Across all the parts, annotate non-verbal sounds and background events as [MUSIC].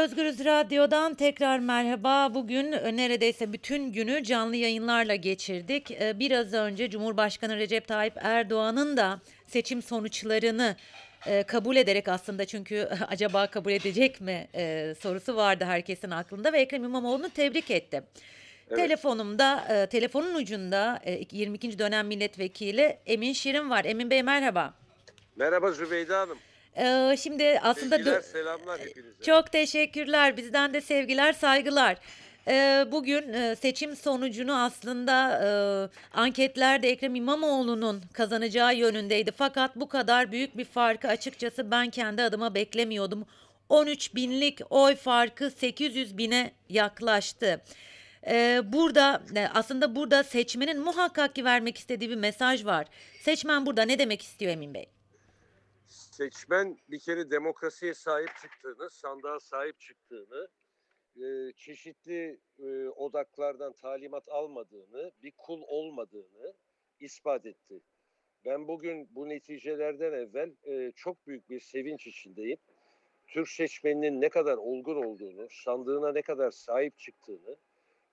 Özgürüz Radyo'dan tekrar merhaba. Bugün neredeyse bütün günü canlı yayınlarla geçirdik. E, Biraz önce Cumhurbaşkanı Recep Tayyip Erdoğan'ın da seçim sonuçlarını e, kabul ederek aslında çünkü [LAUGHS] acaba kabul edecek mi e, sorusu vardı herkesin aklında ve Ekrem İmamoğlu'nu tebrik etti. Evet. Telefonumda, e, telefonun ucunda e, 22. dönem milletvekili Emin Şirin var. Emin Bey merhaba. Merhaba Zübeyde Hanım. E, Şimdi aslında... Sevgiler, selamlar hepinize. Çok teşekkürler. Bizden de sevgiler, saygılar. Ee, bugün e, seçim sonucunu aslında e, anketlerde Ekrem İmamoğlu'nun kazanacağı yönündeydi. Fakat bu kadar büyük bir farkı açıkçası ben kendi adıma beklemiyordum. 13 binlik oy farkı 800 bine yaklaştı. Ee, burada aslında burada seçmenin muhakkak ki vermek istediği bir mesaj var. Seçmen burada ne demek istiyor Emin Bey? Seçmen bir kere demokrasiye sahip çıktığını, sandığa sahip çıktığını, e, çeşitli e, odaklardan talimat almadığını, bir kul olmadığını ispat etti. Ben bugün bu neticelerden evvel e, çok büyük bir sevinç içindeyim. Türk seçmeninin ne kadar olgun olduğunu, sandığına ne kadar sahip çıktığını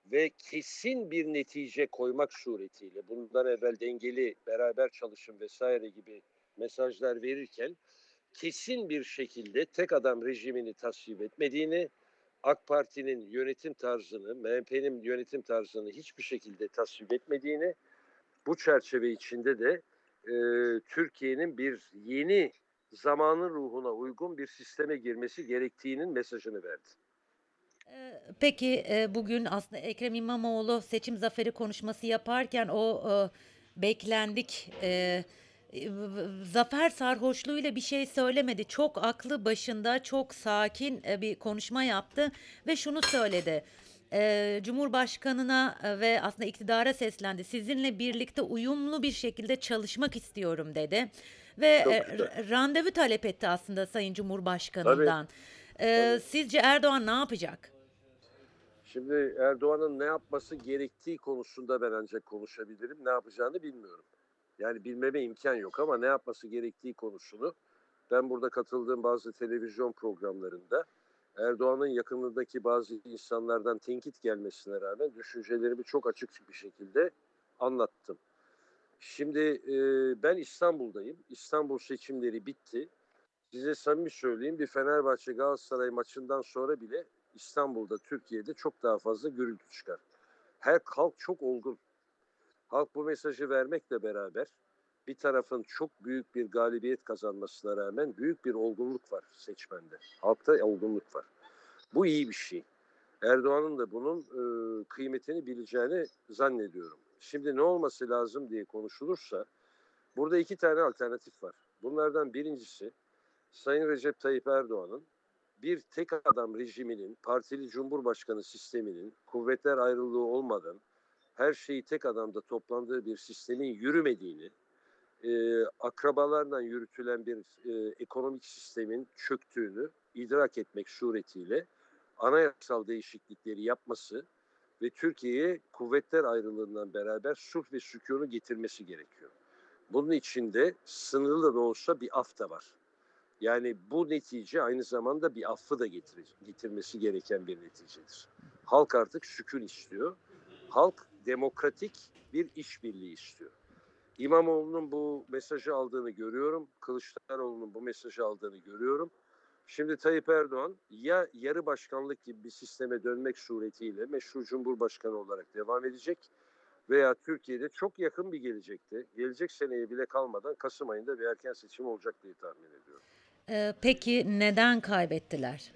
ve kesin bir netice koymak suretiyle bundan evvel dengeli beraber çalışın vesaire gibi mesajlar verirken kesin bir şekilde tek adam rejimini tasvip etmediğini, AK Parti'nin yönetim tarzını, MHP'nin yönetim tarzını hiçbir şekilde tasvip etmediğini, bu çerçeve içinde de e, Türkiye'nin bir yeni zamanın ruhuna uygun bir sisteme girmesi gerektiğinin mesajını verdi. Ee, Peki e, bugün aslında Ekrem İmamoğlu seçim zaferi konuşması yaparken o e, beklendik e, e, zafer sarhoşluğuyla bir şey söylemedi. Çok aklı başında, çok sakin e, bir konuşma yaptı ve şunu söyledi. E, Cumhurbaşkanına e, ve aslında iktidara seslendi. Sizinle birlikte uyumlu bir şekilde çalışmak istiyorum dedi. Ve e, randevu talep etti aslında Sayın Cumhurbaşkanı'ndan. E, Tabii. sizce Erdoğan ne yapacak? Şimdi Erdoğan'ın ne yapması gerektiği konusunda ben ancak konuşabilirim. Ne yapacağını bilmiyorum. Yani bilmeme imkan yok ama ne yapması gerektiği konusunu ben burada katıldığım bazı televizyon programlarında Erdoğan'ın yakınındaki bazı insanlardan tenkit gelmesine rağmen düşüncelerimi çok açık bir şekilde anlattım. Şimdi e, ben İstanbul'dayım. İstanbul seçimleri bitti. Size samimi söyleyeyim bir Fenerbahçe Galatasaray maçından sonra bile İstanbul'da Türkiye'de çok daha fazla gürültü çıkar. Her halk çok olgun. Halk bu mesajı vermekle beraber bir tarafın çok büyük bir galibiyet kazanmasına rağmen büyük bir olgunluk var seçmende. Halkta olgunluk var. Bu iyi bir şey. Erdoğan'ın da bunun e, kıymetini bileceğini zannediyorum. Şimdi ne olması lazım diye konuşulursa burada iki tane alternatif var. Bunlardan birincisi Sayın Recep Tayyip Erdoğan'ın bir tek adam rejiminin, partili cumhurbaşkanı sisteminin kuvvetler ayrılığı olmadan her şeyi tek adamda toplandığı bir sistemin yürümediğini, e, akrabalarla yürütülen bir e, ekonomik sistemin çöktüğünü idrak etmek suretiyle anayasal değişiklikleri yapması ve Türkiye'ye kuvvetler ayrılığından beraber sulh ve sükûnu getirmesi gerekiyor. Bunun içinde sınırlı da olsa bir af da var. Yani bu netice aynı zamanda bir affı da getirir, getirmesi gereken bir neticedir. Halk artık sükun istiyor. Halk demokratik bir işbirliği istiyor. İmamoğlu'nun bu mesajı aldığını görüyorum. Kılıçdaroğlu'nun bu mesajı aldığını görüyorum. Şimdi Tayyip Erdoğan ya yarı başkanlık gibi bir sisteme dönmek suretiyle meşru cumhurbaşkanı olarak devam edecek veya Türkiye'de çok yakın bir gelecekte, gelecek seneye bile kalmadan Kasım ayında bir erken seçim olacak diye tahmin ediyorum. Ee, peki neden kaybettiler?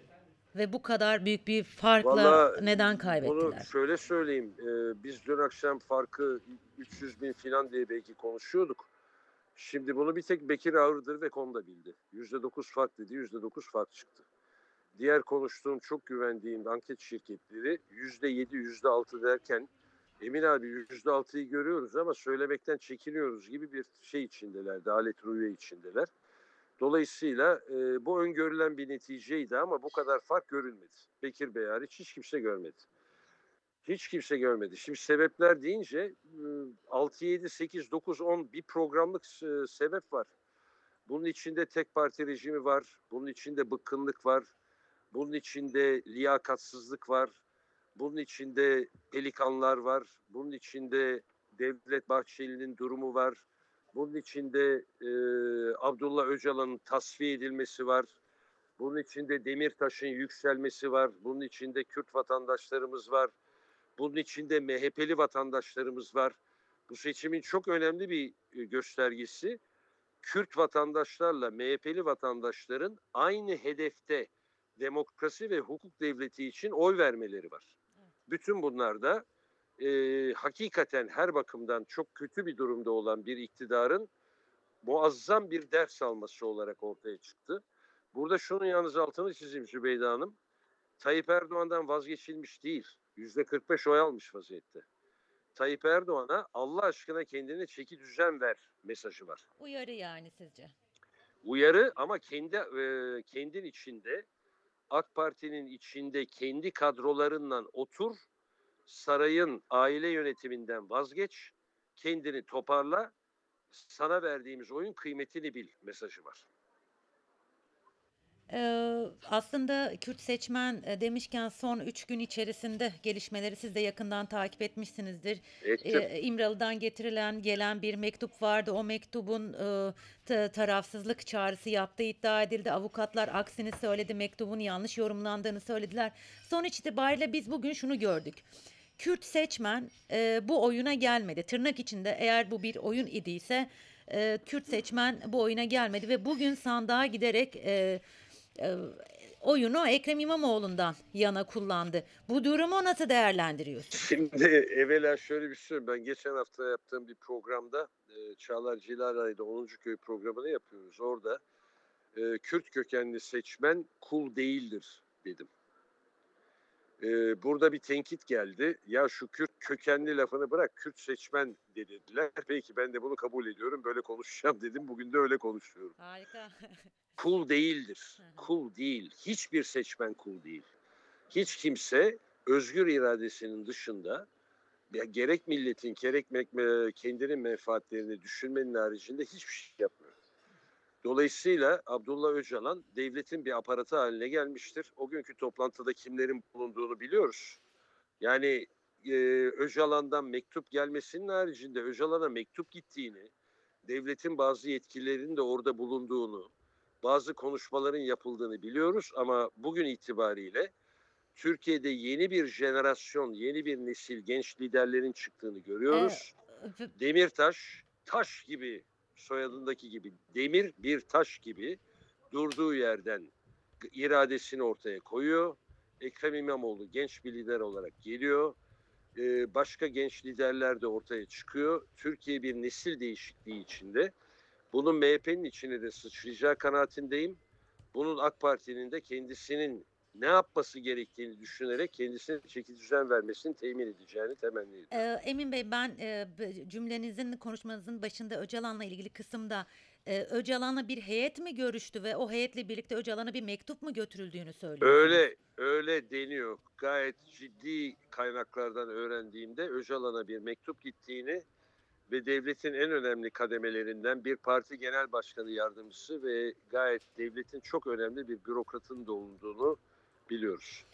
Ve bu kadar büyük bir farkla Vallahi neden Bunu kaybettiler? şöyle söyleyeyim. e, biz dün akşam farkı 300 bin falan diye belki konuşuyorduk. Şimdi bunu bir tek Bekir Ağırdır ve konuda bildi. %9 fark dedi, %9 fark çıktı. Diğer konuştuğum çok güvendiğim anket şirketleri %7, %6 derken Emin abi %6'yı görüyoruz ama söylemekten çekiniyoruz gibi bir şey içindeler, alet rüya içindeler. Dolayısıyla e, bu öngörülen bir neticeydi ama bu kadar fark görülmedi. Bekir Bey hariç hiç kimse görmedi. Hiç kimse görmedi. Şimdi sebepler deyince e, 6, 7, 8, 9, 10 bir programlık sebep var. Bunun içinde tek parti rejimi var. Bunun içinde bıkkınlık var. Bunun içinde liyakatsızlık var. Bunun içinde pelikanlar var. Bunun içinde Devlet Bahçeli'nin durumu var. Bunun içinde e, Abdullah Öcalan'ın tasfiye edilmesi var. Bunun içinde Demirtaş'ın yükselmesi var. Bunun içinde Kürt vatandaşlarımız var. Bunun içinde MHP'li vatandaşlarımız var. Bu seçimin çok önemli bir e, göstergesi. Kürt vatandaşlarla MHP'li vatandaşların aynı hedefte demokrasi ve hukuk devleti için oy vermeleri var. Bütün bunlar da e, hakikaten her bakımdan çok kötü bir durumda olan bir iktidarın muazzam bir ders alması olarak ortaya çıktı. Burada şunun yalnız altını çizeyim Zübeyde Hanım. Tayyip Erdoğan'dan vazgeçilmiş değil. Yüzde 45 oy almış vaziyette. Tayyip Erdoğan'a Allah aşkına kendine çeki düzen ver mesajı var. Uyarı yani sizce? Uyarı ama kendi e, kendin içinde AK Parti'nin içinde kendi kadrolarından otur, sarayın aile yönetiminden vazgeç, kendini toparla, sana verdiğimiz oyun kıymetini bil mesajı var. Ee, aslında Kürt seçmen e, demişken son 3 gün içerisinde gelişmeleri siz de yakından takip etmişsinizdir. Ettim. Ee, İmralı'dan getirilen gelen bir mektup vardı. O mektubun e, ta- tarafsızlık çağrısı yaptığı iddia edildi. Avukatlar aksini söyledi. Mektubun yanlış yorumlandığını söylediler. Sonuç itibariyle biz bugün şunu gördük. Kürt seçmen e, bu oyuna gelmedi. Tırnak içinde eğer bu bir oyun idiyse e, Kürt seçmen bu oyuna gelmedi ve bugün sandığa giderek e, e, oyunu Ekrem İmamoğlu'ndan yana kullandı. Bu durumu nasıl değerlendiriyorsun? Şimdi evvela şöyle bir şey. Ben geçen hafta yaptığım bir programda e, Çağlar Cilara ile 10. köy programını yapıyoruz. Orada e, Kürt kökenli seçmen kul değildir dedim. E, burada bir tenkit geldi. Ya şu Kürt kökenli lafını bırak Kürt seçmen de dediler. [LAUGHS] Peki ben de bunu kabul ediyorum. Böyle konuşacağım dedim. Bugün de öyle konuşuyorum. Harika. [LAUGHS] Kul değildir. Kul değil. Hiçbir seçmen kul değil. Hiç kimse özgür iradesinin dışında ya gerek milletin gerek kendinin menfaatlerini düşünmenin haricinde hiçbir şey yapmıyor. Dolayısıyla Abdullah Öcalan devletin bir aparatı haline gelmiştir. O günkü toplantıda kimlerin bulunduğunu biliyoruz. Yani e, Öcalan'dan mektup gelmesinin haricinde Öcalan'a mektup gittiğini, devletin bazı yetkililerinin de orada bulunduğunu, bazı konuşmaların yapıldığını biliyoruz ama bugün itibariyle Türkiye'de yeni bir jenerasyon, yeni bir nesil genç liderlerin çıktığını görüyoruz. Demirtaş taş gibi soyadındaki gibi demir bir taş gibi durduğu yerden iradesini ortaya koyuyor. Ekrem İmamoğlu genç bir lider olarak geliyor. Ee, başka genç liderler de ortaya çıkıyor. Türkiye bir nesil değişikliği içinde. Bunun MHP'nin içine de sıçrayacağı kanaatindeyim. Bunun AK Parti'nin de kendisinin ne yapması gerektiğini düşünerek kendisine çeki düzen vermesini temin edeceğini temenni ediyorum. Ee, Emin Bey ben e, cümlenizin konuşmanızın başında Öcalan'la ilgili kısımda e, Öcalan'la bir heyet mi görüştü ve o heyetle birlikte Öcalan'a bir mektup mu götürüldüğünü söylüyorsunuz? Öyle öyle deniyor. Gayet ciddi kaynaklardan öğrendiğimde Öcalan'a bir mektup gittiğini ve devletin en önemli kademelerinden bir parti genel başkanı yardımcısı ve gayet devletin çok önemli bir bürokratın da olduğunu biliyoruz.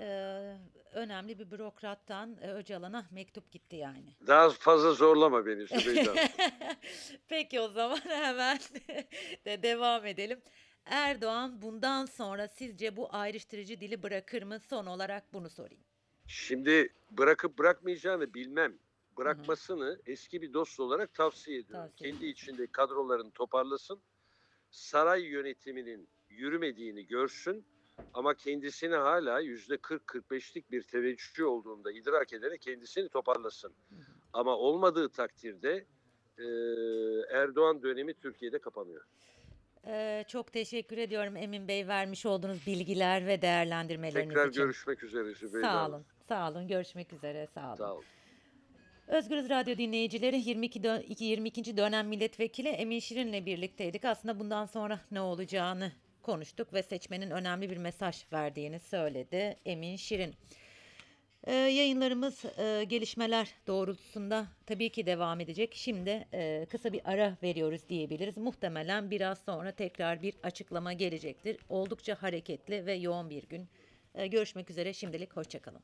Ee, önemli bir bürokrattan e, Öcalan'a mektup gitti yani. Daha fazla zorlama beni Zübeyde. [LAUGHS] Peki o zaman [LAUGHS] hemen de devam edelim. Erdoğan bundan sonra sizce bu ayrıştırıcı dili bırakır mı? Son olarak bunu sorayım. Şimdi bırakıp bırakmayacağını bilmem. Bırakmasını eski bir dost olarak tavsiye ediyorum. Tavsiye Kendi içinde kadrolarını toparlasın. Saray yönetiminin yürümediğini görsün. Ama kendisine hala yüzde 40-45'lik bir teveccüh olduğunda idrak ederek kendisini toparlasın. Ama olmadığı takdirde e, Erdoğan dönemi Türkiye'de kapanıyor. Ee, çok teşekkür ediyorum Emin Bey vermiş olduğunuz bilgiler ve değerlendirmeleriniz Tekrar için. görüşmek üzere Zübeyde Sağ olun. Sağ olun. Görüşmek üzere. Sağ olun. Sağ olun. Özgürüz Radyo dinleyicileri 22 dö- 22. dönem milletvekili Emin Şirin'le birlikteydik. Aslında bundan sonra ne olacağını konuştuk ve seçmenin önemli bir mesaj verdiğini söyledi Emin Şirin. Ee, yayınlarımız e, gelişmeler doğrultusunda tabii ki devam edecek. Şimdi e, kısa bir ara veriyoruz diyebiliriz. Muhtemelen biraz sonra tekrar bir açıklama gelecektir. Oldukça hareketli ve yoğun bir gün. Ee, görüşmek üzere şimdilik hoşçakalın.